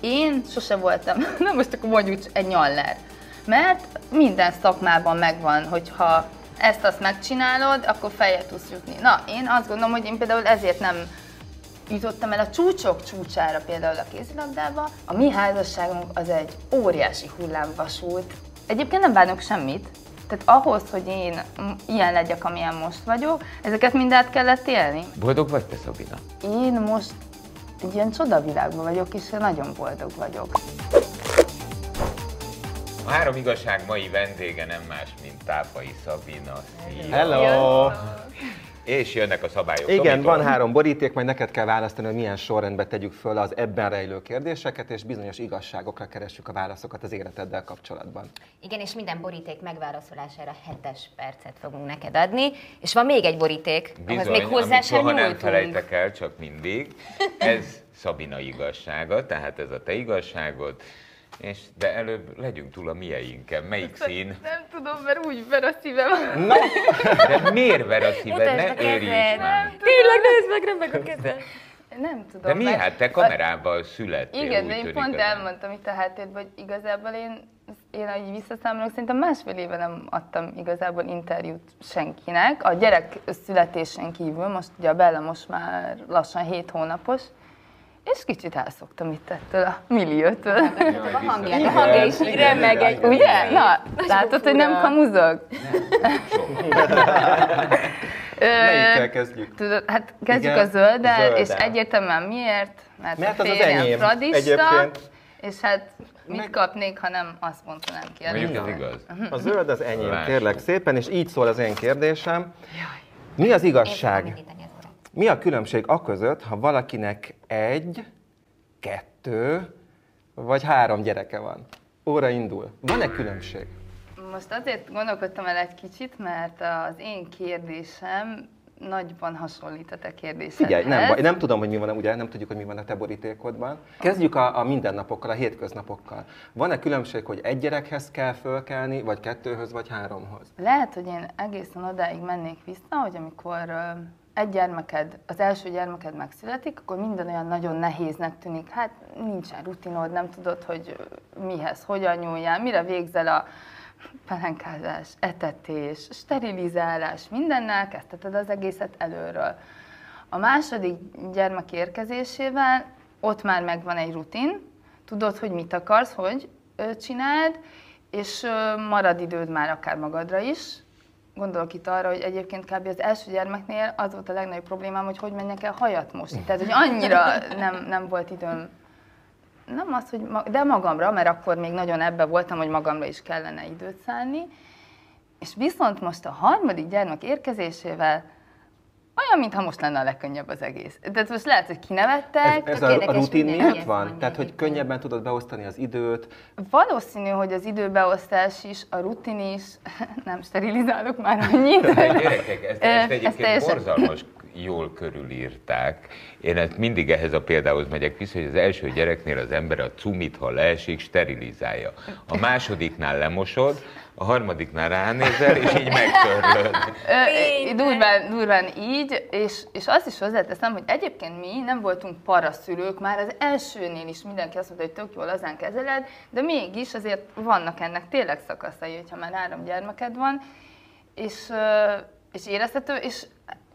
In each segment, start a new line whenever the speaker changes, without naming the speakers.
Én sose voltam, na most akkor mondjuk egy nyaller. Mert minden szakmában megvan, hogyha ezt azt megcsinálod, akkor feljel tudsz jutni. Na, én azt gondolom, hogy én például ezért nem jutottam el a csúcsok csúcsára például a kézilabdába. A mi házasságunk az egy óriási hullámvasút. Egyébként nem bánok semmit, tehát ahhoz, hogy én ilyen legyek, amilyen most vagyok, ezeket mind át kellett élni.
Boldog vagy te, Szabina?
Én most egy ilyen csodavilágban vagyok, és nagyon boldog vagyok.
A három igazság mai vendége nem más, mint Tápai Szabina. Szia.
Hello!
És jönnek a szabályok.
Igen,
Szabitól.
van három boríték, majd neked kell választani, hogy milyen sorrendben tegyük föl az ebben rejlő kérdéseket, és bizonyos igazságokra keressük a válaszokat az életeddel kapcsolatban.
Igen, és minden boríték megválaszolására hetes percet fogunk neked adni. És van még egy boríték, ahhoz
Bizony,
még hozzá
amit
sem
soha nem felejtek el, csak mindig. Ez Szabina igazsága, tehát ez a te igazságod. És de előbb legyünk túl a mieinken. Melyik szín?
Nem tudom, mert úgy ver a szívem.
De miért ver a szíved?
Mutasd
Ne
a
őrjíts már!
Tényleg, nézd meg, nem meg a kezed.
Nem tudom.
De mi
mert-
hát te kamerával születtél,
Igen, de én pont
az-
elmondtam itt a háttérben, hogy igazából én, én ahogy visszaszámolok, szerintem másfél éve nem adtam igazából interjút senkinek. A gyerek születésen kívül, most ugye a Bella most már lassan 7 hónapos, és kicsit elszoktam itt ettől a milliótól.
A hangja, a hangja is így remeg egy.
Ugye? Na, látod, hogy nem kamuzog?
Melyikkel kezdjük?
Tudod, hát kezdjük
Igen,
a zölddel,
zölddel.
és egyértelműen miért? Mert,
Mert
a
az az enyém
fradista,
egyébként.
és hát mit
Meg-
kapnék, ha nem azt mondanám ki.
Mondjuk ez igaz.
A zöld az enyém,
Lássuk.
kérlek szépen, és így szól az én kérdésem. Mi az igazság? Mi a különbség a között, ha valakinek egy, kettő vagy három gyereke van? Óra indul. Van-e különbség?
Most azért gondolkodtam el egy kicsit, mert az én kérdésem nagyban hasonlít a te kérdésedhez.
Figyelj, nem, nem tudom, hogy mi van, ugye nem tudjuk, hogy mi van a te borítékodban. Kezdjük a, a mindennapokkal, a hétköznapokkal. Van-e különbség, hogy egy gyerekhez kell fölkelni, vagy kettőhöz, vagy háromhoz?
Lehet, hogy én egészen odáig mennék vissza, hogy amikor egy gyermeked, az első gyermeked megszületik, akkor minden olyan nagyon nehéznek tűnik. Hát nincsen rutinod, nem tudod, hogy mihez, hogyan nyúljál, mire végzel a pelenkázás, etetés, sterilizálás, mindennel kezdheted az egészet előről. A második gyermek érkezésével ott már megvan egy rutin, tudod, hogy mit akarsz, hogy csináld, és marad időd már akár magadra is. Gondolok itt arra, hogy egyébként kb. az első gyermeknél az volt a legnagyobb problémám, hogy hogy menjek el hajat mosni. Tehát, hogy annyira nem, nem volt időm nem az, hogy ma, de magamra, mert akkor még nagyon ebbe voltam, hogy magamra is kellene időt szállni. És viszont most a harmadik gyermek érkezésével olyan, mintha most lenne a legkönnyebb az egész. Tehát most lehet, hogy kinevettek,
Ez, ez a, a rutin miatt van? Tehát, hogy könnyebben tudod beosztani az időt,
Valószínű, hogy az időbeosztás is, a rutin is, nem sterilizálok már annyit.
De gyerekek, ezt
ez
egyébként
teljesen-
borzalmas jól körülírták. Én ezt mindig ehhez a példához megyek vissza, hogy az első gyereknél az ember a cumit, ha leesik, sterilizálja. A másodiknál lemosod, a harmadiknál ránézel, és így megtörlöd.
Durván, durván így, és, és azt is hozzáteszem, hogy egyébként mi nem voltunk paraszülők, már az elsőnél is mindenki azt mondta, hogy tök jól azán kezeled, de mégis azért vannak ennek tényleg szakaszai, hogyha már három gyermeked van, és, és érezhető, és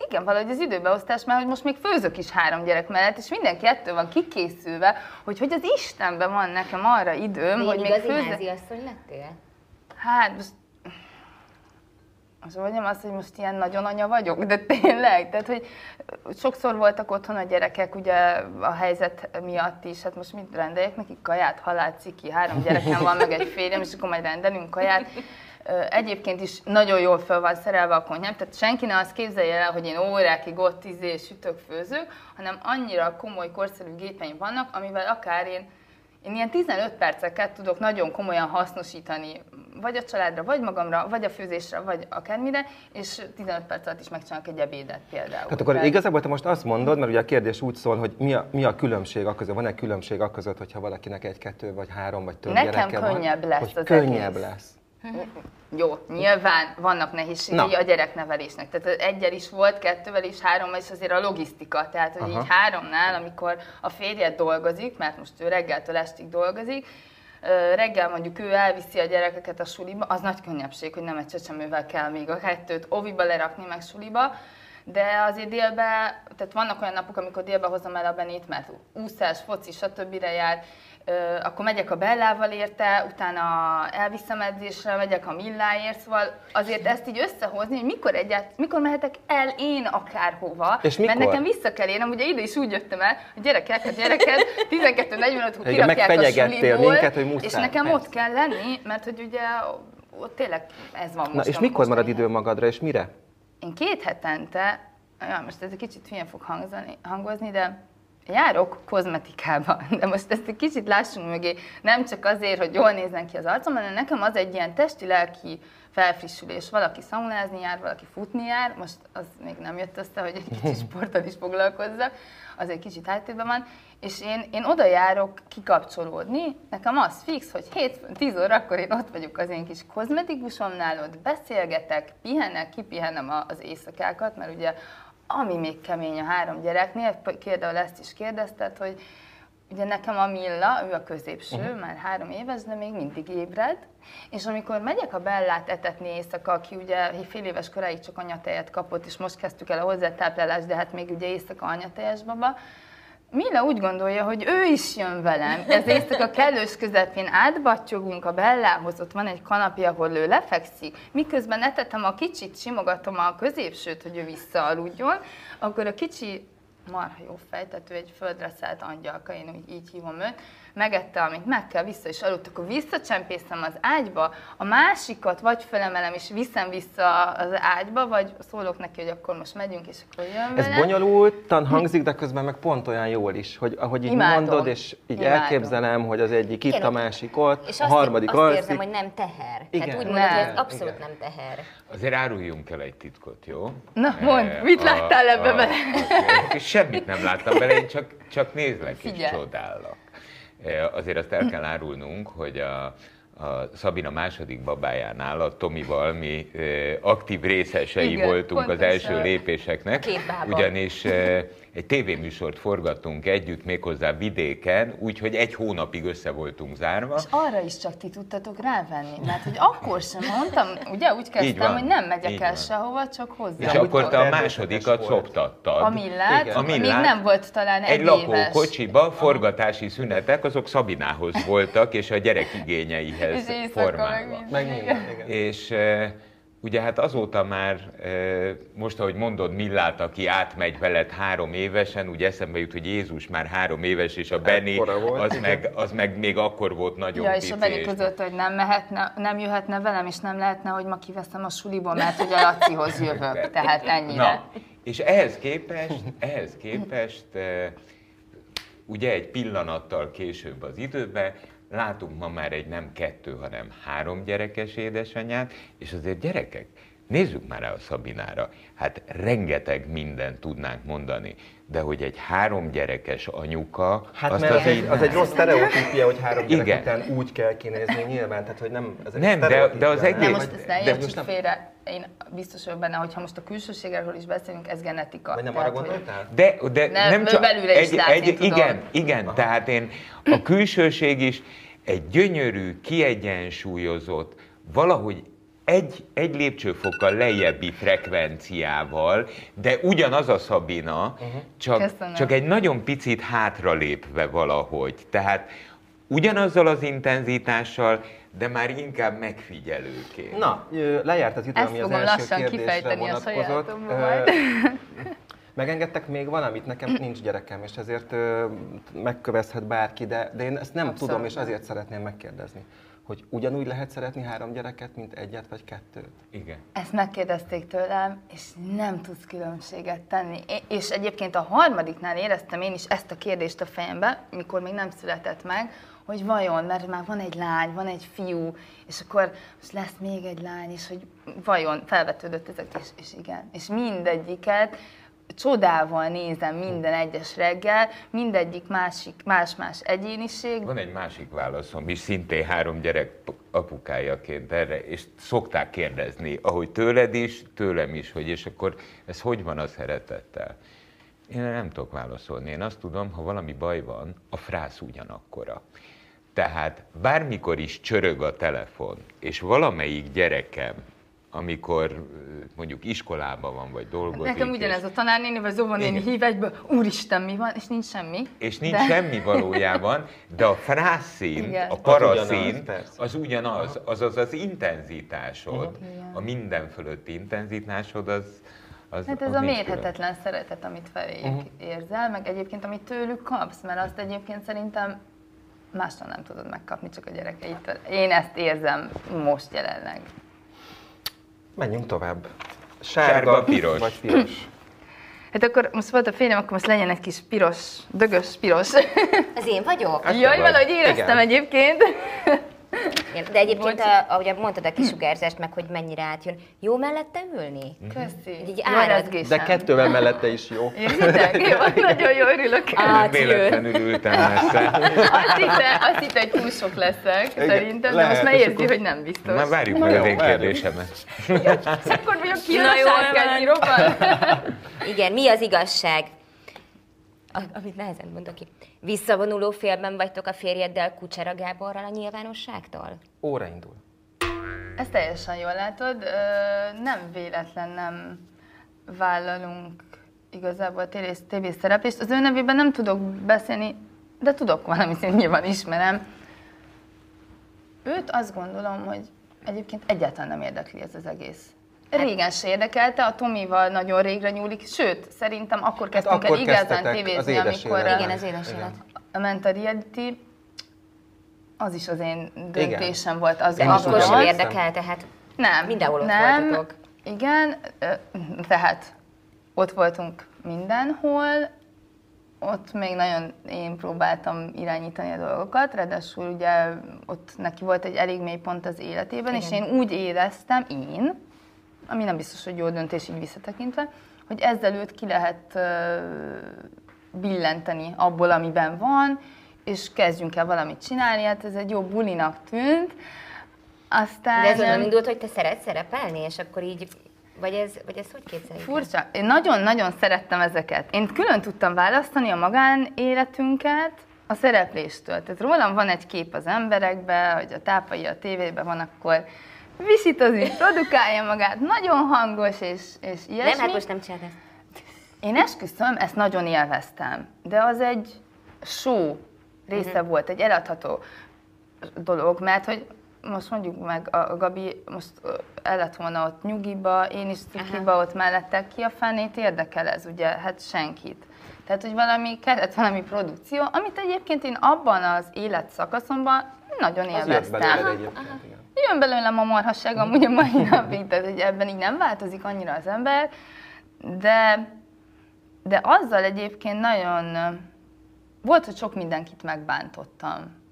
igen, valahogy az időbeosztás, mert hogy most még főzök is három gyerek mellett, és mindenki ettől van kikészülve, hogy hogy az Istenben van nekem arra időm,
Milyen
hogy még
igazi
főzök.
asszony lettél?
Hát, most azt mondjam azt, hogy most ilyen nagyon anya vagyok, de tényleg, tehát, hogy sokszor voltak otthon a gyerekek, ugye a helyzet miatt is, hát most mit rendeljek nekik kaját, halál, ciki, három gyerekem van, meg egy férjem, és akkor majd rendelünk kaját. Egyébként is nagyon jól fel van szerelve a konyhám, tehát senki ne azt képzelje el, hogy én órákig ott izé sütök, főzök, hanem annyira komoly, korszerű gépeim vannak, amivel akár én én ilyen 15 perceket tudok nagyon komolyan hasznosítani, vagy a családra, vagy magamra, vagy a főzésre, vagy akármire, és 15 perc alatt is megcsinálok egy ebédet például.
Tehát akkor
Tehát-
igazából te most azt mondod, mert ugye a kérdés úgy szól, hogy mi a, mi a különbség a között, van-e különbség a között, hogyha valakinek egy, kettő vagy három vagy több
Nekem
gyereke van?
könnyebb lesz
hogy
az
könnyebb
egész.
lesz.
Jó, nyilván vannak nehézségei
Na.
a gyereknevelésnek. Tehát egyel is volt, kettővel is, hárommal is azért a logisztika. Tehát, hogy
Aha.
így háromnál, amikor a férjed dolgozik, mert most ő reggeltől estig dolgozik, reggel mondjuk ő elviszi a gyerekeket a suliba, az nagy könnyebbség, hogy nem egy csecsemővel kell még a kettőt oviba lerakni, meg suliba, de azért délbe, tehát vannak olyan napok, amikor délbe hozom el a Benét, mert úszás, foci, stb. jár, akkor megyek a Bellával érte, utána elviszem edzésre, megyek a Milláért, szóval azért ezt így összehozni, hogy mikor egyált, mikor mehetek el én akárhova,
És
mert
mikor?
nekem vissza kell érnem, ugye ide is úgy jöttem el, hogy gyerekek, a gyereket 12-45-kor
Igen,
kirakják a suliból,
minket, hogy muszáj.
és nekem
Persze.
ott kell lenni, mert hogy ugye ott tényleg ez van most.
Na és mikor
most
marad idő magadra, és mire?
Én két hetente, ja, most ez egy kicsit hülyén fog hangzani, hangozni, de járok kozmetikába, de most ezt egy kicsit lássunk mögé, nem csak azért, hogy jól nézzen ki az arcom, hanem nekem az egy ilyen testi-lelki felfrissülés. Valaki szaunázni jár, valaki futni jár, most az még nem jött össze, hogy egy kicsit sporttal is foglalkozzak, az egy kicsit háttérben van, és én, én oda járok kikapcsolódni, nekem az fix, hogy hétfőn 10 órakor én ott vagyok az én kis kozmetikusomnál, ott beszélgetek, pihenek, kipihenem az éjszakákat, mert ugye ami még kemény a három gyereknél, például ezt is kérdezted, hogy ugye nekem a Milla, ő a középső, uh-huh. már három éves, de még mindig ébred, és amikor megyek a Bellát etetni éjszaka, aki ugye fél éves koráig csak anyatejet kapott, és most kezdtük el a hozzátáplálást, de hát még ugye éjszaka anyatejes baba, Milla úgy gondolja, hogy ő is jön velem. Ez éjszaka kellős közepén átbattyogunk a Bellához, ott van egy kanapé, ahol ő lefekszik, miközben etetem a kicsit, simogatom a középsőt, hogy ő visszaaludjon, akkor a kicsi marha jó fej, tehát ő egy földre szállt angyalka, én úgy így hívom őt, megette, amit meg kell, vissza is aludt, akkor visszacsempészem az ágyba, a másikat vagy fölemelem és viszem vissza az ágyba, vagy szólok neki, hogy akkor most megyünk, és akkor jön
Ez
vele.
bonyolultan hangzik, de közben meg pont olyan jól is, hogy ahogy így
Imádom.
mondod, és így
Imádom.
elképzelem, hogy az egyik itt, a másik ott,
És
a
azt,
harmadik
azt
alszik.
érzem, hogy nem teher.
Igen.
Tehát úgy mondod, hogy ez abszolút
Igen.
nem teher.
Azért áruljunk el egy titkot, jó?
Na, mondd,
Eh,
mit láttál ebbe bele?
a- Semmit nem láttam bele, én csak, csak nézlek és
Figyelj.
csodálok. Eh, Azért azt el kell árulnunk, hogy a, a Szabina második babájánál a Tomival mi eh, aktív részesei
Igen,
voltunk az
pontosan.
első lépéseknek, ugyanis eh, egy tévéműsort forgattunk együtt méghozzá vidéken, úgyhogy egy hónapig össze voltunk zárva.
És arra is csak ti tudtatok rávenni, mert hogy akkor sem mondtam, ugye úgy kezdtem, hogy nem megyek
így
el
van.
sehova, csak hozzá.
És akkor te a másodikat szoptattad.
a millát.
A
még
millát
nem volt talán egy,
egy lakókocsiba forgatási szünetek, azok Szabinához voltak, és a gyerek igényeihez formálva.
Meg minden, igen.
És e, ugye hát azóta már, e, most ahogy mondod, Millát, aki átmegy veled három évesen, úgy eszembe jut, hogy Jézus már három éves, és a
Ekkora volt.
az meg, az meg még akkor volt nagyon
Ja, és a Beni között, hogy nem mehetne, nem jöhetne velem, és nem lehetne, hogy ma kiveszem a suliból, mert hogy a Lacihoz jövök, tehát ennyire.
Na, és ehhez képest, ehhez képest, eh, ugye egy pillanattal később az időben, látunk ma már egy nem kettő, hanem három gyerekes édesanyát, és azért gyerekek, nézzük már rá a Szabinára, hát rengeteg mindent tudnánk mondani, de hogy egy három gyerekes anyuka,
Hát
azt
mert az egy, az egy rossz sztereotípia, hogy három gyerek
Igen.
után úgy kell kinézni nyilván, tehát hogy nem, ez egy
Nem, de- de az
nem?
egész-
De most ezt ne
de
most nem-
félre, én biztos vagyok benne, hogy ha most a külsőségről is beszélünk, ez genetika.
Vagy nem arra gondoltál?
De, de
Nem,
nem, csak
belülre is látni tudod.
igen, igen, tehát én a külsőség is egy gyönyörű, kiegyensúlyozott, valahogy egy, egy lépcsőfokkal lejjebbi frekvenciával, de ugyanaz a Szabina,
Uh-huh.
csak,
Köszönöm.
csak egy nagyon picit hátralépve valahogy. Tehát ugyanazzal az intenzitással, de már inkább megfigyelőként.
Na, lejárt az idő,
Ezt
ami az első
lassan
kérdésre
kifejteni a
vonatkozott.
majd.
Megengedtek még valamit? Nekem nincs gyerekem, és ezért ö, megkövezhet bárki, de, de én ezt nem
Abszolút.
tudom, és azért szeretném megkérdezni, hogy ugyanúgy lehet szeretni három gyereket, mint egyet vagy kettőt?
Igen.
Ezt megkérdezték tőlem, és nem tudsz különbséget tenni. És egyébként a harmadiknál éreztem én is ezt a kérdést a fejembe, mikor még nem született meg, hogy vajon, mert már van egy lány, van egy fiú, és akkor most lesz még egy lány, és hogy vajon felvetődött ezek, és, és igen. És mindegyiket csodával nézem minden egyes reggel, mindegyik másik, más-más egyéniség.
Van egy másik válaszom is, szintén három gyerek apukájaként erre, és szokták kérdezni, ahogy tőled is, tőlem is, hogy és akkor ez hogy van a szeretettel? Én nem tudok válaszolni. Én azt tudom, ha valami baj van, a frász ugyanakkora. Tehát bármikor is csörög a telefon, és valamelyik gyerekem amikor mondjuk iskolában van, vagy dolgozik.
Nekem ugyanez a tanárnéni, vagy Zóvanéni hív egyből, úristen, mi van, és nincs semmi.
És nincs de... semmi valójában, de a frászín, a paraszín, az, az ugyanaz, azaz az intenzitásod, Igen. a minden fölötti intenzitásod, az, az,
hát ez az a mérhetetlen külön. szeretet, amit feléjük uh-huh. érzel, meg egyébként amit tőlük kapsz, mert azt egyébként szerintem mástól nem tudod megkapni, csak a gyerekeitől. Én ezt érzem most jelenleg.
Menjünk tovább. Sárga, Sárga piros. vagy piros?
Hát akkor most volt a fényem, akkor most legyen egy kis piros, dögös piros.
Ez én vagyok?
Ezt Jaj, valahogy éreztem Igen. egyébként.
De egyébként, a, ahogy mondtad a kisugárzást, meg hogy mennyire átjön, jó mellette ülni?
Köszi.
Így árad.
De kettővel mellette is jó.
Érzitek? Jó, nagyon jó örülök.
Véletlenül ültem messze.
Azt hitte, azt hitte, hogy túl sok leszek, Igen, szerintem, lehet, de most már érzi, akkor... hogy nem biztos.
Már várjuk meg az én kérdésemet.
akkor vagyok ki a sárkányírokban.
Igen, mi az igazság? amit nehezen mondok ki. Visszavonuló félben vagytok a férjeddel Kucsera Gáborral a nyilvánosságtól?
Óra indul.
Ezt teljesen jól látod. Nem véletlen nem vállalunk igazából TV szereplést. Az ő nevében nem tudok beszélni, de tudok valami szint nyilván ismerem. Őt azt gondolom, hogy egyébként egyáltalán nem érdekli ez az egész. Régen se érdekelte, a Tomival nagyon régre nyúlik, sőt, szerintem akkor hát kezdtünk hát akkor el igazán tévézni, amikor
Igen, az édes élet.
ment a reality, az is az én döntésem Igen. volt. Az
akkor sem érdekel, tehát
nem,
mindenhol ott
nem,
voltatok.
Igen, tehát ott voltunk mindenhol, ott még nagyon én próbáltam irányítani a dolgokat, ráadásul ugye ott neki volt egy elég mély pont az életében, Igen. és én úgy éreztem, én, ami nem biztos, hogy jó döntés így visszatekintve, hogy ezzel őt ki lehet billenteni abból, amiben van, és kezdjünk el valamit csinálni, hát ez egy jó bulinak tűnt.
Aztán... De ez onnan indult, hogy te szeretsz szerepelni, és akkor így vagy ez, vagy ez hogy képzeljük?
Furcsa. Én nagyon-nagyon szerettem ezeket. Én külön tudtam választani a magánéletünket a szerepléstől. Tehát rólam van egy kép az emberekbe, hogy a tápai a tévében van, akkor visítozik, produkálja magát, nagyon hangos és, és ilyesmi.
Nem, hát most nem csinálod ezt.
Én esküszöm, ezt nagyon élveztem, de az egy show része uh-huh. volt, egy eladható dolog, mert hogy most mondjuk meg, a Gabi most el lett volna ott nyugiba, én is cukiba ott mellette, ki a fenét érdekel ez, ugye, hát senkit. Tehát, hogy valami, kellett valami produkció, amit egyébként én abban az életszakaszomban nagyon élveztem. Az Jön belőlem a marhasság amúgy a mai napig, tehát hogy ebben így nem változik annyira az ember, de, de azzal egyébként nagyon volt, hogy sok mindenkit megbántottam.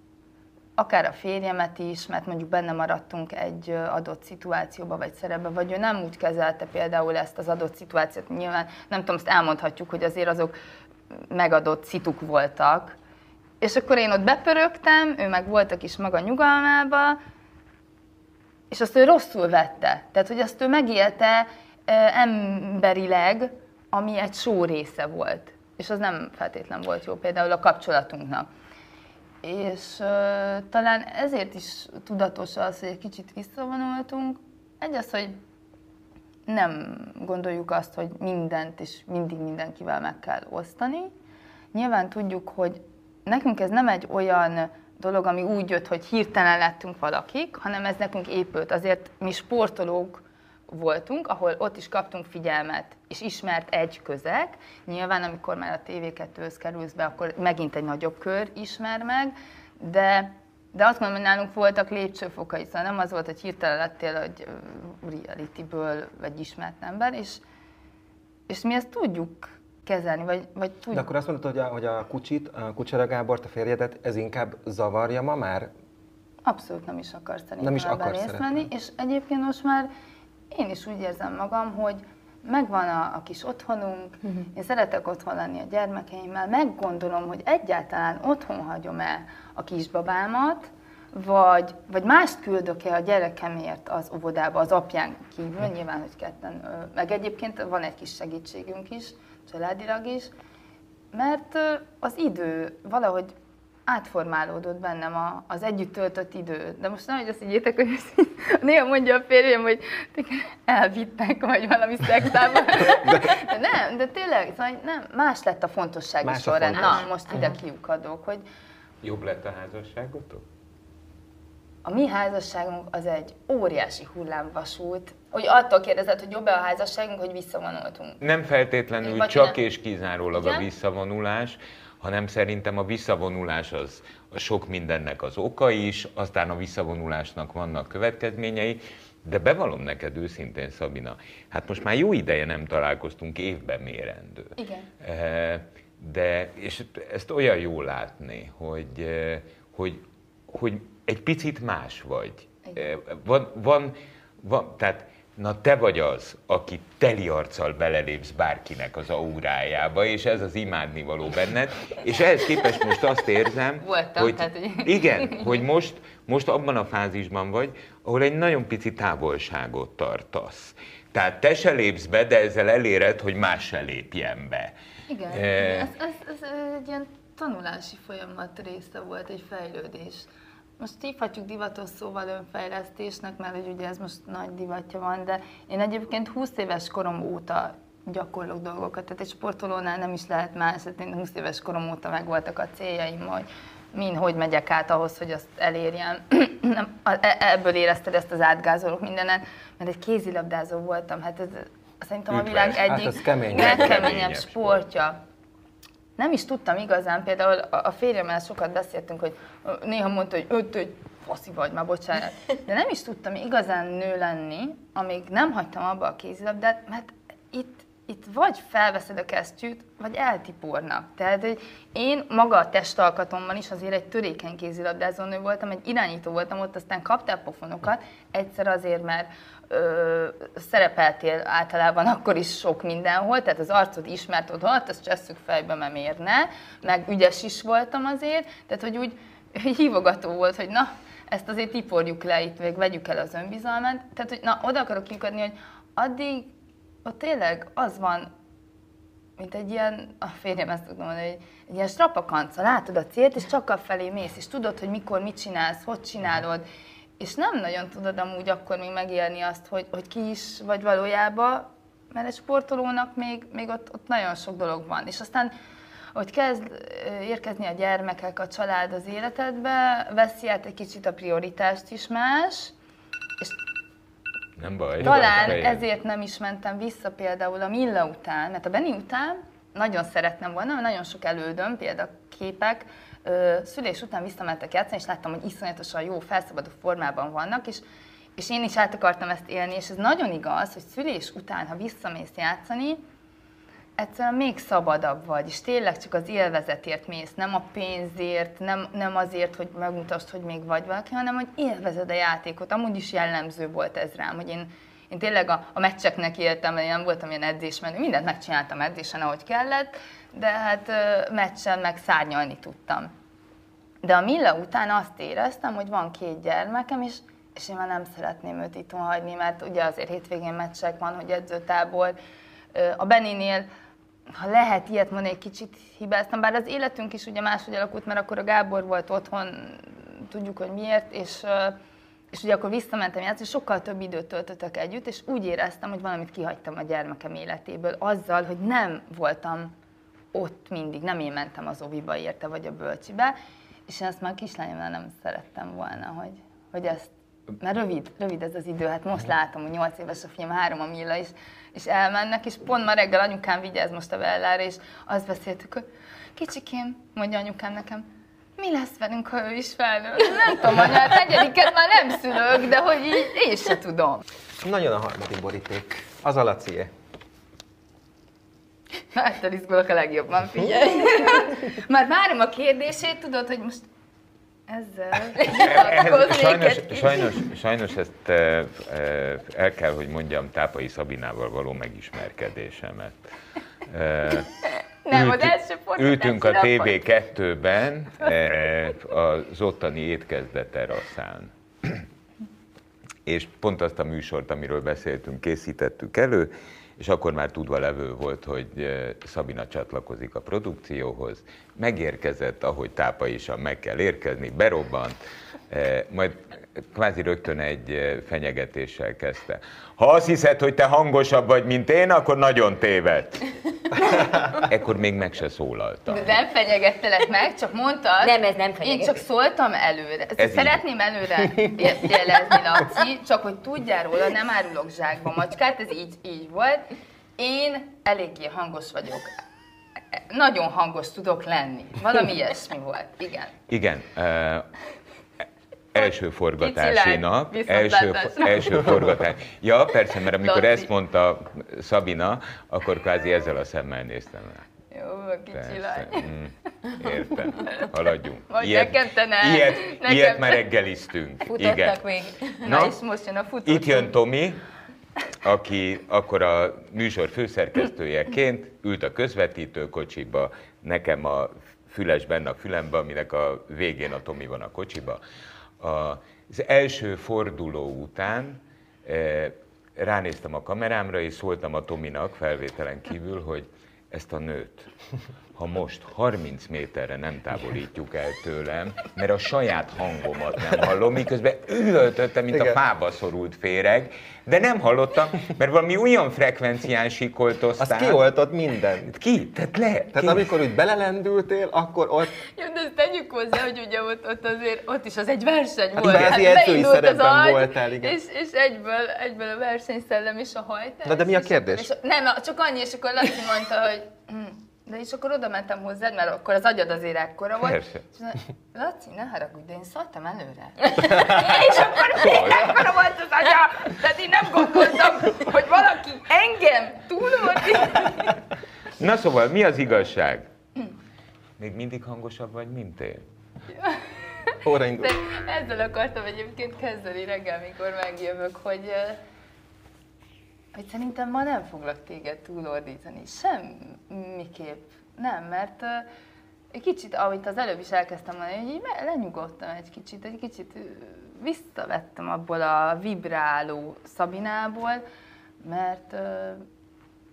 Akár a férjemet is, mert mondjuk benne maradtunk egy adott szituációba vagy szerepbe, vagy ő nem úgy kezelte például ezt az adott szituációt. Nyilván nem tudom, azt elmondhatjuk, hogy azért azok megadott szituk voltak. És akkor én ott bepörögtem, ő meg voltak is maga nyugalmába, és azt ő rosszul vette. Tehát, hogy azt ő megélte emberileg, ami egy só része volt. És az nem feltétlen volt jó például a kapcsolatunknak. És uh, talán ezért is tudatos az, hogy egy kicsit visszavonultunk. Egy az, hogy nem gondoljuk azt, hogy mindent és mindig mindenkivel meg kell osztani. Nyilván tudjuk, hogy nekünk ez nem egy olyan dolog, ami úgy jött, hogy hirtelen lettünk valakik, hanem ez nekünk épült. Azért mi sportolók voltunk, ahol ott is kaptunk figyelmet, és ismert egy közeg. Nyilván, amikor már a TV2-höz kerülsz be, akkor megint egy nagyobb kör ismer meg, de, de azt mondom, hogy nálunk voltak lépcsőfokai, szóval nem az volt, hogy hirtelen lettél egy reality-ből egy ismert ember, és, és mi ezt tudjuk kezelni, vagy, vagy tudjuk.
De akkor azt mondod, hogy a, hogy a Kucsit, a Kucsera Gábort, a férjedet, ez inkább zavarja ma már?
Abszolút nem is akar szerintem
nem is akar
részt venni, és egyébként most már én is úgy érzem magam, hogy megvan a, a kis otthonunk, én szeretek otthon lenni a gyermekeimmel, meggondolom, hogy egyáltalán otthon hagyom-e a kisbabámat, vagy, vagy mást küldök-e a gyerekemért az óvodába, az apján kívül, nyilván, hogy ketten, meg egyébként van egy kis segítségünk is, családilag is, mert az idő valahogy átformálódott bennem a, az együtt töltött idő. De most nem, hogy azt higgyétek, hogy ezt néha mondja a férjem, hogy elvittek, vagy valami szektába. De nem, de tényleg, szóval nem, más lett a fontossági
Más a
sorrend.
fontos.
Na, most ide kiukadok, hogy
Jobb lett a házasságotok?
A mi házasságunk az egy óriási hullámvasút. Hogy attól kérdezed, hogy jobb-e a házasságunk, hogy visszavonultunk.
Nem feltétlenül
Vagy
csak
nem.
és kizárólag a
Igen?
visszavonulás, hanem szerintem a visszavonulás az a sok mindennek az oka is, aztán a visszavonulásnak vannak következményei, de bevallom neked őszintén, Szabina, hát most már jó ideje nem találkoztunk évben mérendő.
Igen.
Eh, De, és ezt olyan jó látni, hogy, eh, hogy, hogy egy picit más vagy. Van, van, van, tehát na te vagy az, aki teli arccal belelépsz bárkinek az aurájába, és ez az imádnivaló benned, és ehhez képest most azt érzem,
Voltam,
hogy
tehát, hogy-
igen, hogy most, most abban a fázisban vagy, ahol egy nagyon pici távolságot tartasz. Tehát te se lépsz be, de ezzel eléred, hogy más se lépjen be.
Igen,
Eh,
ez, ez, ez egy ilyen tanulási folyamat része volt, egy fejlődés. Most hívhatjuk divatos szóval önfejlesztésnek, mert hogy ugye ez most nagy divatja van, de én egyébként 20 éves korom óta gyakorlok dolgokat, tehát egy sportolónál nem is lehet más, tehát én 20 éves korom óta megvoltak a céljaim, hogy min, hogy megyek át ahhoz, hogy azt elérjem. Nem, e- ebből érezted ezt az átgázolók mindenen, mert egy kézilabdázó voltam, hát ez szerintem a világ
Üdvös.
egyik
Hát
legkeményebb
Legkeményebb
sportja. Nem is tudtam igazán, például a férjemmel sokat beszéltünk, hogy néha mondta, hogy öt, egy faszi vagy, már bocsánat. De nem is tudtam igazán nő lenni, amíg nem hagytam abba a kézilabdát, mert itt, itt vagy felveszed a kesztyűt, vagy eltipornak. Tehát, hogy én maga a testalkatomban is azért egy törékeny kézilabdázó nő voltam, egy irányító voltam ott, aztán kaptál pofonokat, egyszer azért, mert ö, szerepeltél általában akkor is sok mindenhol, tehát az arcod ismert ott, azt csesszük fejbe, mert miért ne, meg ügyes is voltam azért, tehát hogy úgy hívogató volt, hogy na, ezt azért tiporjuk le itt, még vegyük el az önbizalmat. Tehát, hogy na, oda akarok kiukadni, hogy addig ott tényleg az van, mint egy ilyen, a férjem ezt tudom mondani, hogy egy ilyen strapakanca, látod a célt, és csak a felé mész, és tudod, hogy mikor mit csinálsz, hogy csinálod, és nem nagyon tudod amúgy akkor még megélni azt, hogy, hogy ki is vagy valójában, mert egy sportolónak még, még ott, ott nagyon sok dolog van. És aztán, hogy kezd érkezni a gyermekek, a család az életedbe, veszi át egy kicsit a prioritást is más, és
Nem baj.
talán
fejed.
ezért nem is mentem vissza például a Milla után, mert a Beni után nagyon szerettem volna, mert nagyon sok elődöm, példaképek, ö, szülés után visszamentek játszani, és láttam, hogy iszonyatosan jó, felszabadó formában vannak, és, és én is át akartam ezt élni, és ez nagyon igaz, hogy szülés után, ha visszamész játszani, egyszerűen még szabadabb vagy, és tényleg csak az élvezetért mész, nem a pénzért, nem, nem azért, hogy megmutasd, hogy még vagy valaki, hanem hogy élvezed a játékot. Amúgy is jellemző volt ez rám, hogy én, én tényleg a, a meccseknek éltem, én nem voltam ilyen edzésmenő, mindent megcsináltam edzésen, ahogy kellett, de hát meccsen meg szárnyalni tudtam. De a Milla után azt éreztem, hogy van két gyermekem, és, és én már nem szeretném őt itthon hagyni, mert ugye azért hétvégén meccsek van, hogy edzőtábor. Ö, A Beninél, ha lehet ilyet mondani, egy kicsit hibáztam, bár az életünk is ugye máshogy alakult, mert akkor a Gábor volt otthon, tudjuk, hogy miért, és, és ugye akkor visszamentem játszani, sokkal több időt töltöttek együtt, és úgy éreztem, hogy valamit kihagytam a gyermekem életéből, azzal, hogy nem voltam ott mindig, nem én mentem az oviba érte, vagy a bölcsibe, és én ezt már kislányomnál nem szerettem volna, hogy, hogy ezt, mert rövid, rövid ez az idő, hát most látom, hogy 8 éves a fiam, három a Milla is, és elmennek, és pont ma reggel anyukám vigyáz most a Vellára, és azt beszéltük, hogy kicsikém, mondja anyukám nekem, mi lesz velünk, ha ő is felnő? Nem tudom, hát negyediket már nem szülök, de hogy így én se tudom.
Nagyon a harmadik boríték. Az a Lacié.
Ettől izgulok a legjobban, figyelj. Már várom a kérdését, tudod, hogy most Ezzel
Ehhez, sajnos, sajnos, sajnos ezt e, e, el kell, hogy mondjam Tápai Szabinával való megismerkedésemet. E,
Nem,
ült-
az első forgatási
Ültünk a
napon.
TV2-ben e, az ottani étkezde teraszán. És pont azt a műsort, amiről beszéltünk, készítettük elő, és akkor már tudva levő volt, hogy eh, Szabina csatlakozik a produkcióhoz. Megérkezett, ahogy tápaisan meg kell érkezni, berobbant, eh, majd kvázi rögtön egy eh, fenyegetéssel kezdte. Ha azt hiszed, hogy te hangosabb vagy, mint én, akkor nagyon téved. Ekkor még meg se szólaltam.
De nem fenyegettelek meg, csak mondtad.
Nem, ez nem
Én
fenyegetés.
csak szóltam előre. Ezt
Ez így.
szeretném előre jelezni, Laci, csak hogy tudjál róla, nem árulok zsákba macskát, ez így, így volt. Én eléggé hangos vagyok. Nagyon hangos tudok lenni. Valami ilyesmi volt, igen.
Igen. Első forgatási nap, első, első forgatás. Ja, persze, mert amikor ezt mondta Szabina, akkor kvázi ezzel a szemmel néztem rá.
Jó, kicsi lány.
Mm, értem. Haladjunk.
Vagy nekem te ne.
Ilyet,
Nekem
ilyet már reggeliztünk. Igen.
Futottak még.
Na,
Na,
és most jön a futó.
Itt jön Tomi, aki akkor a műsor főszerkesztőjeként ült a közvetítőkocsiba, nekem a füles benne a fülembe, aminek a végén a Tomi van a kocsiba. Az első forduló után eh, ránéztem a kamerámra, és szóltam a Tominak felvételen kívül, hogy ezt a nőt, ha most 30 méterre nem távolítjuk el tőlem, mert a saját hangomat nem hallom, miközben üvöltöttem, mint a
Igen.
fába szorult féreg, de nem hallottam, mert valami olyan frekvencián
Az
sikoltoztál.
kioltott mindent.
Ki? Tehát le.
Tehát
ki?
amikor úgy belelendültél, akkor ott
Jó, de ezt tegyük hozzá, hogy ugye ott, ott azért, ott is az egy verseny
Hát
volt.
edzői
beindult az
szerepben
agy,
voltál, igen.
És, és egyből, egyből a versenyszellem és a hajtás.
Na de mi a
és
kérdés?
akkor- És, nem, csak annyi, és akkor Laci mondta, hogy hm, de és akkor oda mentem hozzád, mert akkor az agyad azért ekkora volt.
Persze.
És mondta, Laci, ne haragudj, de én szóltam előre. és akkor ekkora volt az agya, tehát én nem gondoltam, hogy valaki engem túloldi.
Na szóval, mi az igazság? Még mindig hangosabb vagy, mint én?
óra
ezzel akartam egyébként kezdeni reggel, mikor megjövök, hogy, hogy szerintem ma nem foglak téged túlordítani. Semmiképp. Nem, mert egy kicsit, amit az előbb is elkezdtem mondani, hogy így lenyugodtam egy kicsit, egy kicsit visszavettem abból a vibráló Szabinából, mert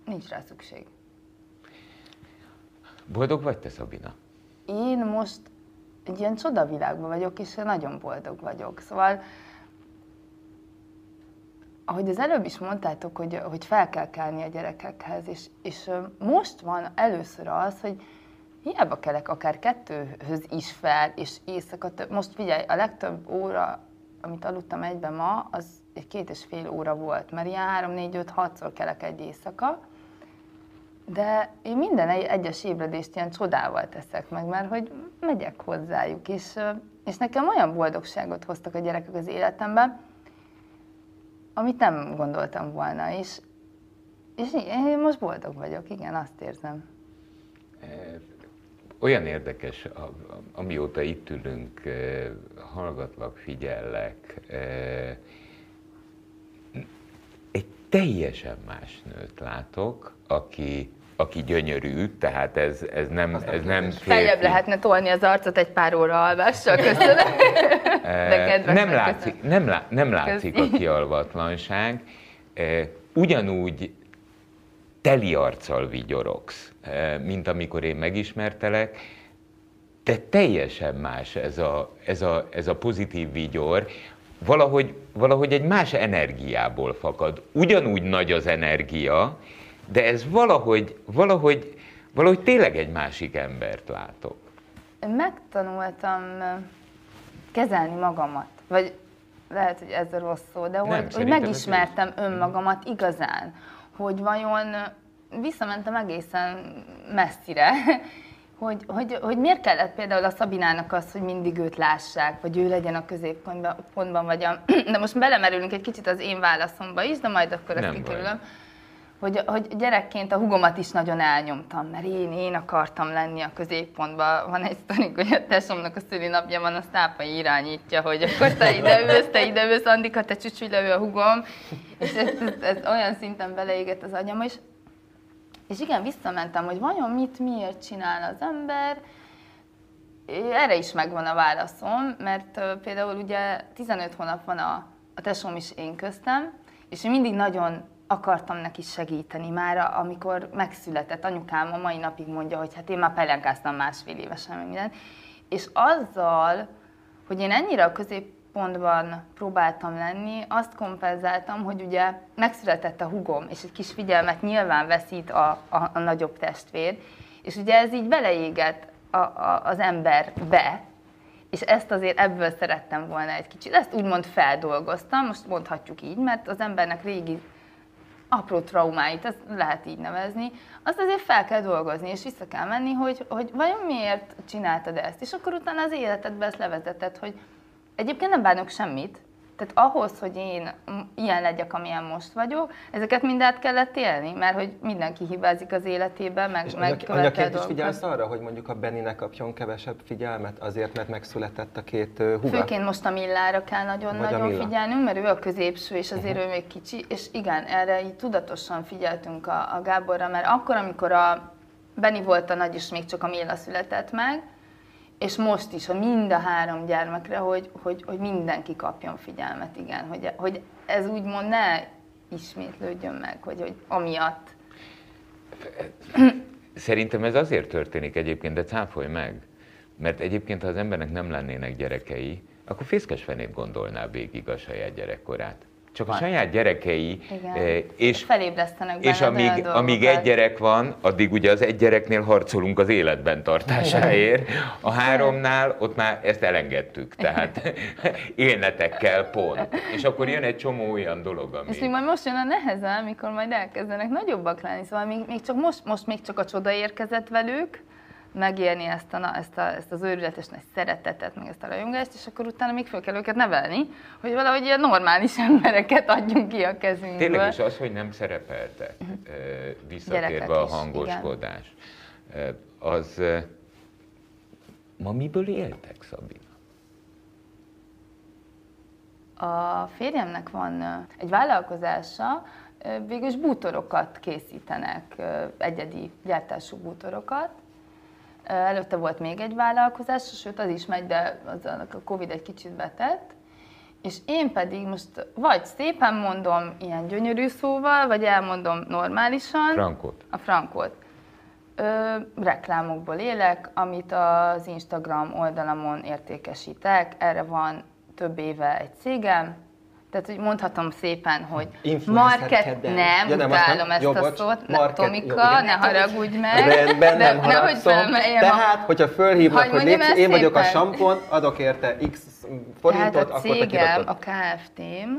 nincs rá szükség.
Boldog vagy te, Szabina?
Én most egy ilyen csodavilágban vagyok, és nagyon boldog vagyok. Szóval, ahogy az előbb is mondtátok, hogy, hogy fel kell kelni a gyerekekhez, és, és most van először az, hogy hiába kelek akár kettőhöz is fel, és éjszaka. Most figyelj, a legtöbb óra, amit aludtam egyben ma, az egy két és fél óra volt, mert ilyen három, négy, öt, hatszor kelek egy éjszaka, de én minden egy- egyes ébredést ilyen csodával teszek meg, mert hogy megyek hozzájuk, és, és nekem olyan boldogságot hoztak a gyerekek az életemben, amit nem gondoltam volna, és, és én most boldog vagyok, igen, azt érzem.
Olyan érdekes, amióta itt ülünk, eh, hallgatlak, figyellek, eh, egy teljesen más nőt látok, aki, aki gyönyörű, tehát ez, ez nem, ez nem
Feljebb lehetne tolni az arcot egy pár óra alvással, köszönöm. De kedves
nem, látszik, nem, lá, nem látszik a kialvatlanság. Eh, Ugyanúgy teli arccal vigyorogsz, eh, mint amikor én megismertelek, de teljesen más ez a, ez a, ez a pozitív vigyor, valahogy, valahogy egy más energiából fakad. Ugyanúgy nagy az energia, de ez valahogy, valahogy, valahogy tényleg egy másik embert látok.
Megtanultam kezelni magamat, vagy lehet, hogy ez a rossz szó, de hogy, hogy
ez
megismertem önmagamat igazán, hogy vajon visszamentem egészen messzire, hogy, hogy, hogy miért kellett például a Szabinának az, hogy mindig őt lássák, vagy ő legyen a középpontban, pontban, vagy a... De most belemerülünk egy kicsit az én válaszomba is, de majd akkor ezt
Nem baj.
Hogy, hogy gyerekként a hugomat is nagyon elnyomtam, mert én, én akartam lenni a középpontban. Van egy sztorik, hogy a tesomnak a szülinapja van, a tápai irányítja, hogy akkor te ide ülsz, te ide ülsz, Andika, te csücsülő a hugom. És ez, ez, ez, olyan szinten beleégett az agyam, és, és igen, visszamentem, hogy vajon mit, miért csinál az ember, erre is megvan a válaszom, mert például ugye 15 hónap van a, a tesóm is én köztem, és mindig nagyon akartam neki segíteni már, amikor megszületett. Anyukám a mai napig mondja, hogy hát én már pelenkáztam másfél évesen, meg minden. És azzal, hogy én ennyire a középpontban próbáltam lenni, azt kompenzáltam, hogy ugye megszületett a hugom, és egy kis figyelmet nyilván veszít a, a, a nagyobb testvér, és ugye ez így beleégett a, a, az emberbe, és ezt azért ebből szerettem volna egy kicsit. Ezt úgymond feldolgoztam, most mondhatjuk így, mert az embernek régi apró traumáit, ezt lehet így nevezni, azt azért fel kell dolgozni, és vissza kell menni, hogy, hogy vajon miért csináltad ezt, és akkor utána az életedbe ezt levezeted, hogy egyébként nem bánok semmit, tehát ahhoz, hogy én ilyen legyek, amilyen most vagyok, ezeket mind át kellett élni, mert hogy mindenki hibázik az életében, meg,
És
meg
anya, anyaként is figyelsz arra, hogy mondjuk a Benni ne kapjon kevesebb figyelmet, azért, mert megszületett a két uh, húga?
Főként most a Millára kell nagyon-nagyon figyelnünk, mert ő a középső, és azért uh-huh. ő még kicsi, és igen, erre így tudatosan figyeltünk a, a Gáborra, mert akkor, amikor a Benni volt a nagy, és még csak a Milla született meg, és most is, a mind a három gyermekre, hogy, hogy, hogy mindenki kapjon figyelmet, igen, hogy, hogy ez úgymond ne ismétlődjön meg, hogy, hogy amiatt.
Szerintem ez azért történik egyébként, de cáfolj meg. Mert egyébként, ha az embernek nem lennének gyerekei, akkor fészkes fenét gondolná végig a saját gyerekkorát. Csak a saját gyerekei,
Igen. Eh, és, felébresztenek
és amíg, amíg egy gyerek van, addig ugye az egy gyereknél harcolunk az életben tartásáért. A háromnál ott már ezt elengedtük, tehát élnetek kell pont. És akkor jön egy csomó olyan dolog, ami...
És még majd most jön a neheze, amikor majd elkezdenek nagyobbak lenni, szóval még, még csak most, most még csak a csoda érkezett velük, megérni ezt, a, ezt, a, ezt az őrületes nagy szeretetet, meg ezt a rajongást, és akkor utána még fel kell őket nevelni, hogy valahogy ilyen normális embereket adjunk ki a kezünkből.
Tényleg is az, hogy nem szerepeltek, visszatérve a hangoskodás. Igen. Az ma miből éltek, Szabina?
A férjemnek van egy vállalkozása, végülis bútorokat készítenek, egyedi gyártású bútorokat, Előtte volt még egy vállalkozás, sőt az is megy, de az a Covid egy kicsit betett. És én pedig most vagy szépen mondom ilyen gyönyörű szóval, vagy elmondom normálisan.
Frankot.
A frankot. Ö, reklámokból élek, amit az Instagram oldalamon értékesítek. Erre van több éve egy cégem, tehát, hogy mondhatom szépen, hogy market, nem, ja, nem utálom nem, ezt jó, a szót, market, Tomika, jó, ne haragudj meg.
Rendben, nem de, haragszom. Tehát, a... hogyha fölhívnak, hogy légy, én vagyok a sampon, adok érte x forintot,
Tehát a cégem, a KFT-m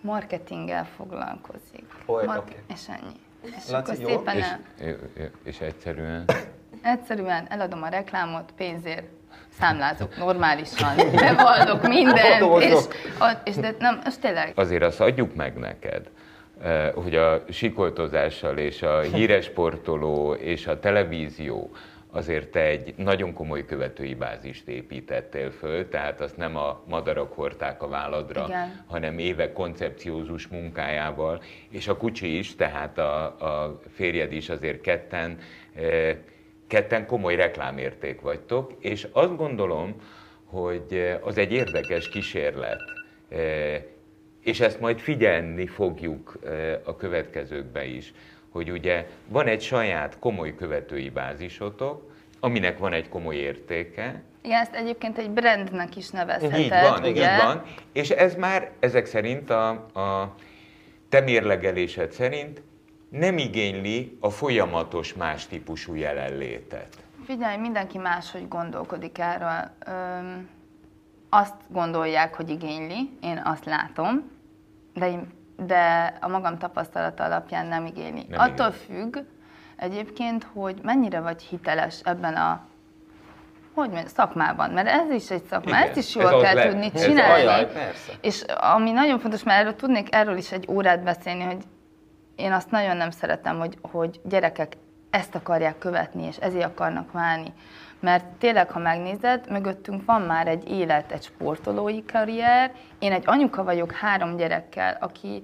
marketinggel foglalkozik.
Oly, Mar- okay.
És ennyi. És
Laci, akkor jó? szépen
és, el... és egyszerűen?
Egyszerűen eladom a reklámot pénzért számlázok normálisan, bevallok mindent, és, és de nem, ez tényleg.
Azért azt adjuk meg neked, eh, hogy a sikoltozással és a híres sportoló és a televízió azért te egy nagyon komoly követői bázist építettél föl, tehát azt nem a madarak hordták a válladra, Igen. hanem évek koncepciózus munkájával, és a kucsi is, tehát a, a férjed is azért ketten eh, ketten komoly reklámérték vagytok, és azt gondolom, hogy eh, az egy érdekes kísérlet, eh, és ezt majd figyelni fogjuk eh, a következőkben is, hogy ugye van egy saját komoly követői bázisotok, aminek van egy komoly értéke.
Igen, ezt egyébként egy brandnek is nevezheted,
Így van, ugye? így van. És ez már ezek szerint a, a te mérlegelésed szerint nem igényli a folyamatos más típusú jelenlétet.
Figyelj, mindenki máshogy gondolkodik erről. Öm, azt gondolják, hogy igényli, én azt látom, de, én, de a magam tapasztalata alapján nem igényli. Nem Attól igényli. függ egyébként, hogy mennyire vagy hiteles ebben a hogy mondjam, szakmában, mert ez is egy szakma, Igen, ezt is jól kell le, tudni csinálni. Ajaj, és ami nagyon fontos, mert erről tudnék erről is egy órát beszélni, hogy én azt nagyon nem szeretem, hogy, hogy gyerekek ezt akarják követni, és ezért akarnak válni. Mert tényleg, ha megnézed, mögöttünk van már egy élet, egy sportolói karrier. Én egy anyuka vagyok három gyerekkel, aki,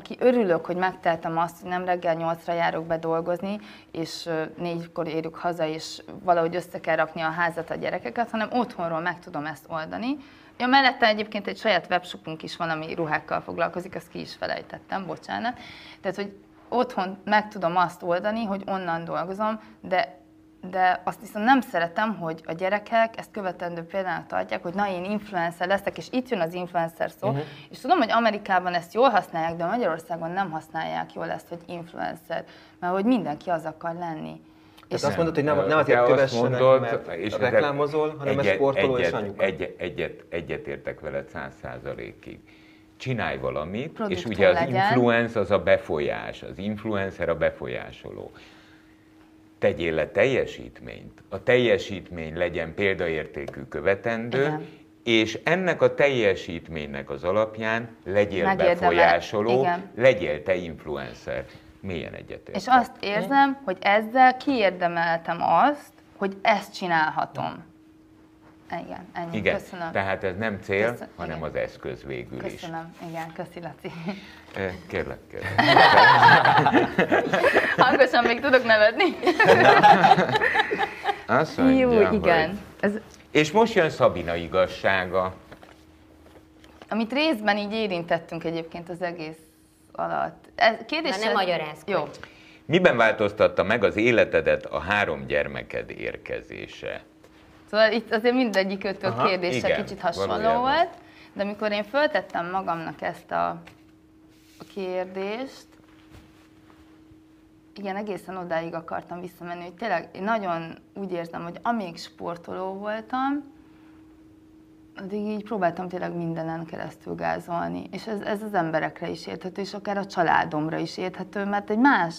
aki örülök, hogy megteltem azt, hogy nem reggel nyolcra járok be dolgozni, és négykor érjük haza, és valahogy össze kell rakni a házat, a gyerekeket, hanem otthonról meg tudom ezt oldani. Ja, mellette egyébként egy saját webshopunk is van, ami ruhákkal foglalkozik, azt ki is felejtettem, bocsánat. Tehát, hogy otthon meg tudom azt oldani, hogy onnan dolgozom, de de azt viszont nem szeretem, hogy a gyerekek ezt követendő példának tartják, hogy na én influencer leszek, és itt jön az influencer szó, uh-huh. és tudom, hogy Amerikában ezt jól használják, de Magyarországon nem használják jól ezt, hogy influencer, mert hogy mindenki az akar lenni.
És azt mondod, hogy nem, nem azért kövessenek, mondod, mert és reklámozol, hanem egyet, sportoló egyet, és anyuka.
Egyet, egyet, egyet értek veled száz százalékig csinálj valamit, Produktum és ugye az legyen. influence az a befolyás, az influencer a befolyásoló tegyél le teljesítményt, a teljesítmény legyen példaértékű követendő, Igen. és ennek a teljesítménynek az alapján legyél Megérdemel. befolyásoló, Igen. legyél te influencer. Milyen egyetért.
És azt érzem, hogy ezzel kiérdemeltem azt, hogy ezt csinálhatom. Igen, ennyi.
Igen,
Köszönöm.
tehát ez nem cél, Köszönöm. hanem igen. az eszköz végül
Köszönöm. is. Köszönöm, igen, köszi Laci.
Kérlek, kérlek.
Hangosan még tudok nevetni.
Azt mondja, Jó, igen. Ez... És most jön Szabina igazsága.
Amit részben így érintettünk egyébként az egész alatt. Ez,
kérdés, nem magyarázkodj. Jó.
Miben változtatta meg az életedet a három gyermeked érkezése?
Szóval itt azért mindegyik ötök kérdése igen, kicsit hasonló volt, de amikor én föltettem magamnak ezt a, a kérdést, igen, egészen odáig akartam visszamenni, hogy tényleg én nagyon úgy érzem, hogy amíg sportoló voltam, addig így próbáltam tényleg mindenen keresztül gázolni. És ez, ez az emberekre is érthető, és akár a családomra is érthető, mert egy más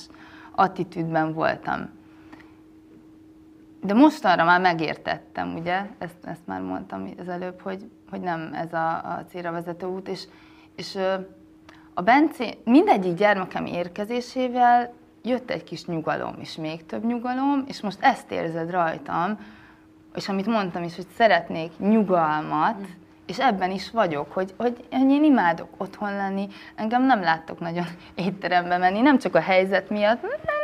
attitűdben voltam. De mostanra már megértettem, ugye, ezt, ezt már mondtam az előbb, hogy, hogy nem ez a, a célra vezető út, és, és a Bencé, mindegyik gyermekem érkezésével jött egy kis nyugalom, és még több nyugalom, és most ezt érzed rajtam, és amit mondtam is, hogy szeretnék nyugalmat, mm. és ebben is vagyok, hogy, hogy én imádok otthon lenni, engem nem láttok nagyon étterembe menni, nem csak a helyzet miatt,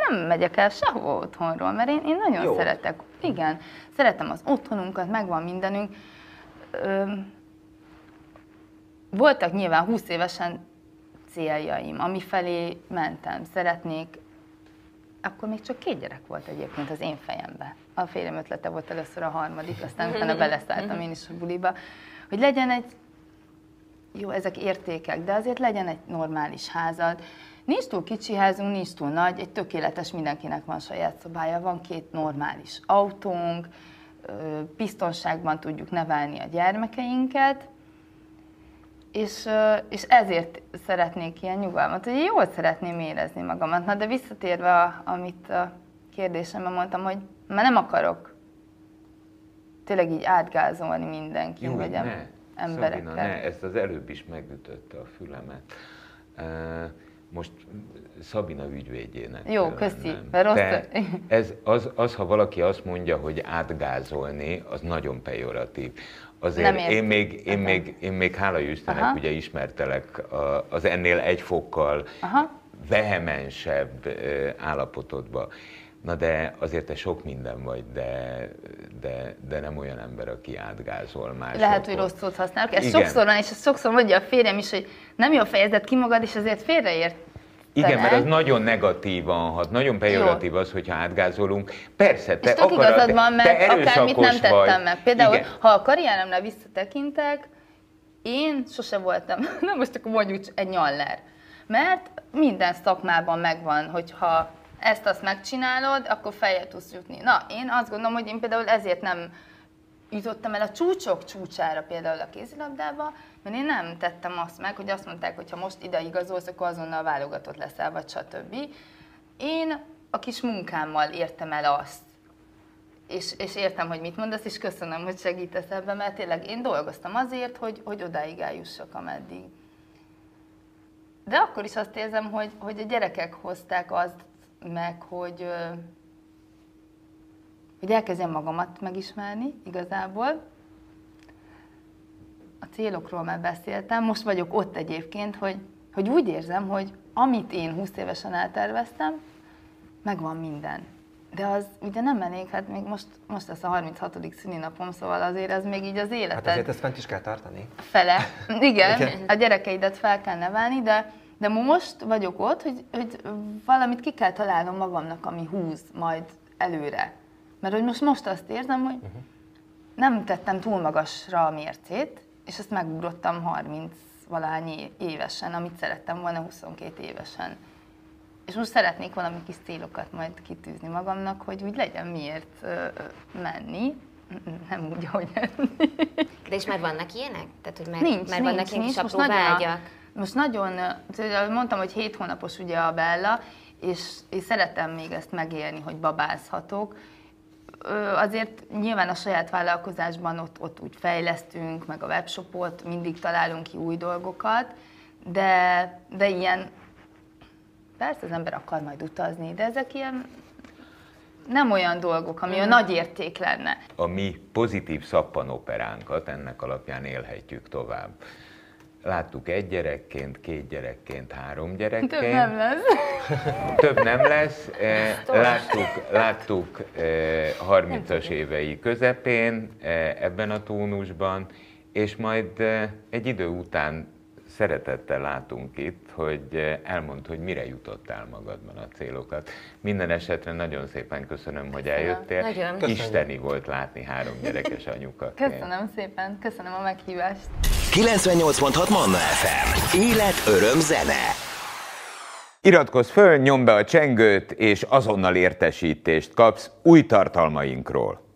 nem megyek el sehova otthonról, mert én, én nagyon Jó. szeretek, igen, szeretem az otthonunkat, megvan mindenünk. Ö, voltak nyilván 20 évesen céljaim, ami felé mentem. Szeretnék, akkor még csak két gyerek volt egyébként az én fejemben. A férjem ötlete volt először a harmadik, aztán utána beleszálltam én is a buliba, hogy legyen egy, jó, ezek értékek, de azért legyen egy normális házad, Nincs túl kicsi házunk, nincs túl nagy, egy tökéletes, mindenkinek van saját szobája, van két normális autónk, biztonságban tudjuk nevelni a gyermekeinket, és, és ezért szeretnék ilyen nyugalmat, hogy jól szeretném érezni magamat. Na de visszatérve, a, amit a kérdésemben mondtam, hogy már nem akarok tényleg így átgázolni mindenki,
Jó, vagy ne. emberekkel. Szabina, ne, ezt az előbb is megütötte a fülemet. Uh, most Szabina ügyvédjének.
Jó, köszi. rossz...
ez, az, az, ha valaki azt mondja, hogy átgázolni, az nagyon pejoratív. Azért én még, én, még, én még hála Istennek Aha. ugye ismertelek az ennél egy fokkal Aha. vehemensebb állapotodba. Na de azért te sok minden vagy, de, de, de nem olyan ember, aki átgázol más.
Lehet, hogy rossz szót használok. Ez Igen. sokszor van, és ezt sokszor mondja a férjem is, hogy nem jó fejezed ki magad, és azért félreért.
Igen, mert az nagyon negatívan hat, nagyon pejoratív az, hogyha átgázolunk. Persze, te
és akarod, igazad van, mert akármit nem tettem vagy. meg. Például, Igen. ha a karrieremre visszatekintek, én sose voltam, na most akkor mondjuk egy nyaller. Mert minden szakmában megvan, hogyha ezt-azt megcsinálod, akkor feljel tudsz jutni. Na, én azt gondolom, hogy én például ezért nem jutottam el a csúcsok csúcsára például a kézilabdába, mert én nem tettem azt meg, hogy azt mondták, hogy ha most ide igazolsz, akkor azonnal válogatott leszel, vagy stb. Én a kis munkámmal értem el azt, és, és értem, hogy mit mondasz, és köszönöm, hogy segítesz ebben, mert tényleg én dolgoztam azért, hogy, hogy odáig eljussak, ameddig. De akkor is azt érzem, hogy, hogy a gyerekek hozták azt meg, hogy, hogy elkezdjem magamat megismerni igazából. A célokról már beszéltem, most vagyok ott egyébként, hogy, hogy úgy érzem, hogy amit én 20 évesen elterveztem, megvan minden. De az ugye nem elég, hát még most, most lesz a 36. szülinapom, szóval azért ez még így az életed.
Hát azért ezt fent is kell tartani.
Fele. Igen, Igen. a gyerekeidet fel kell nevelni, de, de most vagyok ott, hogy, hogy valamit ki kell találnom magamnak, ami húz majd előre. Mert hogy most, most azt érzem, hogy uh-huh. nem tettem túl magasra a mércét, és ezt megugrottam 30 valahány évesen, amit szerettem volna 22 évesen. És most szeretnék valami kis célokat majd kitűzni magamnak, hogy úgy legyen miért ö, menni, nem úgy, ahogy.
De és már vannak ilyenek? Tehát, hogy már,
nincs,
már
nincs,
vannak ilyen
nincs.
kis
Most
apró vágyak?
Most nagyon, mondtam, hogy 7 hónapos ugye a Bella, és, és szeretem még ezt megélni, hogy babázhatok. Azért nyilván a saját vállalkozásban ott, ott úgy fejlesztünk, meg a webshopot, mindig találunk ki új dolgokat, de, de ilyen Persze az ember akar majd utazni, de ezek ilyen nem olyan dolgok, ami a mm. nagy érték lenne.
A mi pozitív szappanoperánkat ennek alapján élhetjük tovább. Láttuk egy gyerekként, két gyerekként, három gyerekként.
Több nem lesz.
Több nem lesz. Eh, láttuk, láttuk 30-as eh, évei közepén eh, ebben a tónusban, és majd egy idő után szeretettel látunk itt, hogy eh, elmond, hogy mire jutottál magadban a célokat. Minden esetre nagyon szépen köszönöm, hogy eljöttél.
Nagyon.
Isteni volt látni három gyerekes anyukat.
Köszönöm szépen, köszönöm a meghívást.
98.6 Manna FM. Élet, öröm, zene.
Iratkozz föl, nyomd be a csengőt, és azonnal értesítést kapsz új tartalmainkról.